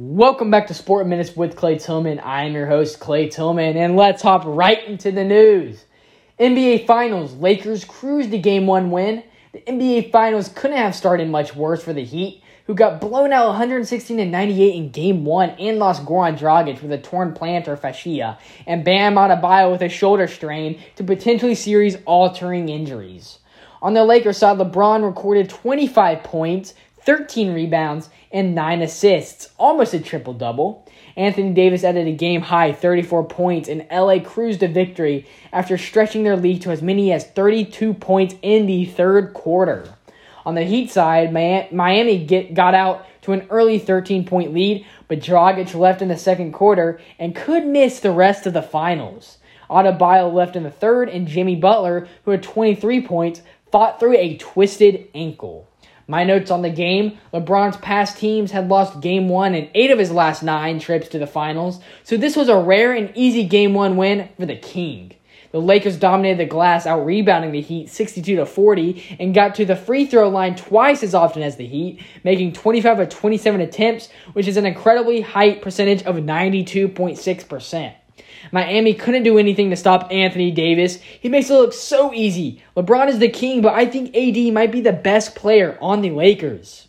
Welcome back to Sport Minutes with Clay Tillman. I am your host, Clay Tillman, and let's hop right into the news. NBA Finals Lakers cruised to game one win. The NBA Finals couldn't have started much worse for the Heat, who got blown out 116 to 98 in game one and lost Goran Dragic with a torn plantar fascia and Bam Adebayo with a shoulder strain to potentially series altering injuries. On the Lakers side, LeBron recorded 25 points, 13 rebounds, and 9 assists, almost a triple double. Anthony Davis added a game high 34 points, and LA cruised to victory after stretching their lead to as many as 32 points in the third quarter. On the Heat side, Miami get, got out to an early 13 point lead, but Dragic left in the second quarter and could miss the rest of the finals. Adebayo left in the third, and Jimmy Butler, who had 23 points, fought through a twisted ankle. My notes on the game LeBron's past teams had lost game one in eight of his last nine trips to the finals, so this was a rare and easy game one win for the King. The Lakers dominated the glass, out rebounding the Heat 62 to 40, and got to the free throw line twice as often as the Heat, making 25 of 27 attempts, which is an incredibly high percentage of 92.6%. Miami couldn't do anything to stop Anthony Davis. He makes it look so easy. LeBron is the king, but I think AD might be the best player on the Lakers.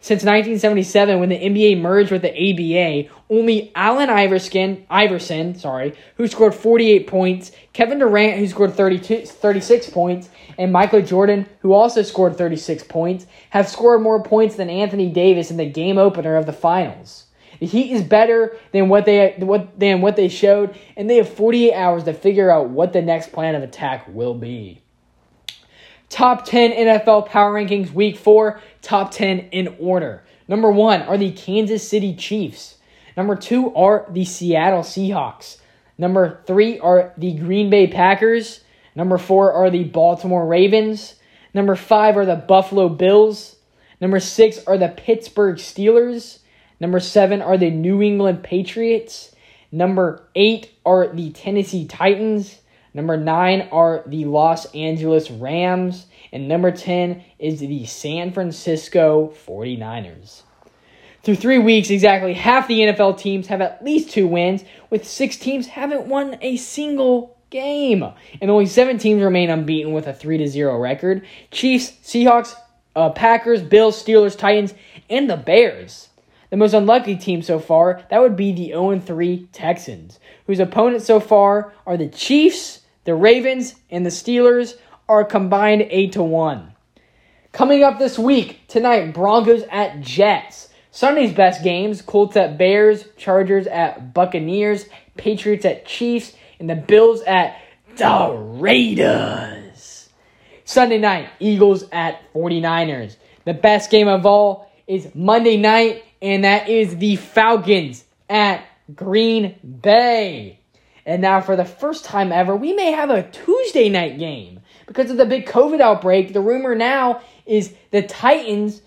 Since 1977, when the NBA merged with the ABA, only Allen Iverson, Iverson, sorry, who scored 48 points, Kevin Durant, who scored 32, 36 points, and Michael Jordan, who also scored 36 points, have scored more points than Anthony Davis in the game opener of the finals. The Heat is better than what they what than what they showed, and they have 48 hours to figure out what the next plan of attack will be. Top 10 NFL power rankings week 4, top 10 in order. Number 1 are the Kansas City Chiefs. Number 2 are the Seattle Seahawks. Number 3 are the Green Bay Packers. Number 4 are the Baltimore Ravens. Number 5 are the Buffalo Bills. Number 6 are the Pittsburgh Steelers. Number seven are the New England Patriots. Number eight are the Tennessee Titans. Number nine are the Los Angeles Rams. And number 10 is the San Francisco 49ers. Through three weeks, exactly half the NFL teams have at least two wins, with six teams haven't won a single game. And only seven teams remain unbeaten with a 3 0 record Chiefs, Seahawks, uh, Packers, Bills, Steelers, Titans, and the Bears. The most unlucky team so far, that would be the 0 3 Texans, whose opponents so far are the Chiefs, the Ravens, and the Steelers are combined 8 to 1. Coming up this week, tonight, Broncos at Jets. Sunday's best games Colts at Bears, Chargers at Buccaneers, Patriots at Chiefs, and the Bills at the Raiders. Sunday night, Eagles at 49ers. The best game of all is Monday night and that is the Falcons at Green Bay. And now, for the first time ever, we may have a Tuesday night game. Because of the big COVID outbreak, the rumor now is the Titans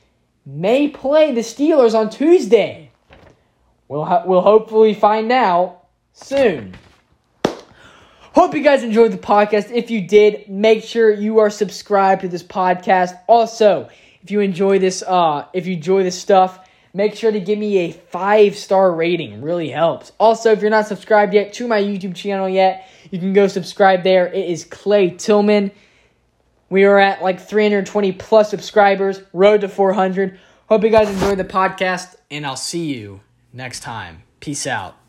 may play the Steelers on Tuesday. We'll, ha- we'll hopefully find out soon. Hope you guys enjoyed the podcast. If you did, make sure you are subscribed to this podcast. Also, if you enjoy this, uh, if you enjoy this stuff, make sure to give me a five star rating. Really helps. Also, if you're not subscribed yet to my YouTube channel yet, you can go subscribe there. It is Clay Tillman. We are at like 320 plus subscribers, road to 400. Hope you guys enjoyed the podcast, and I'll see you next time. Peace out.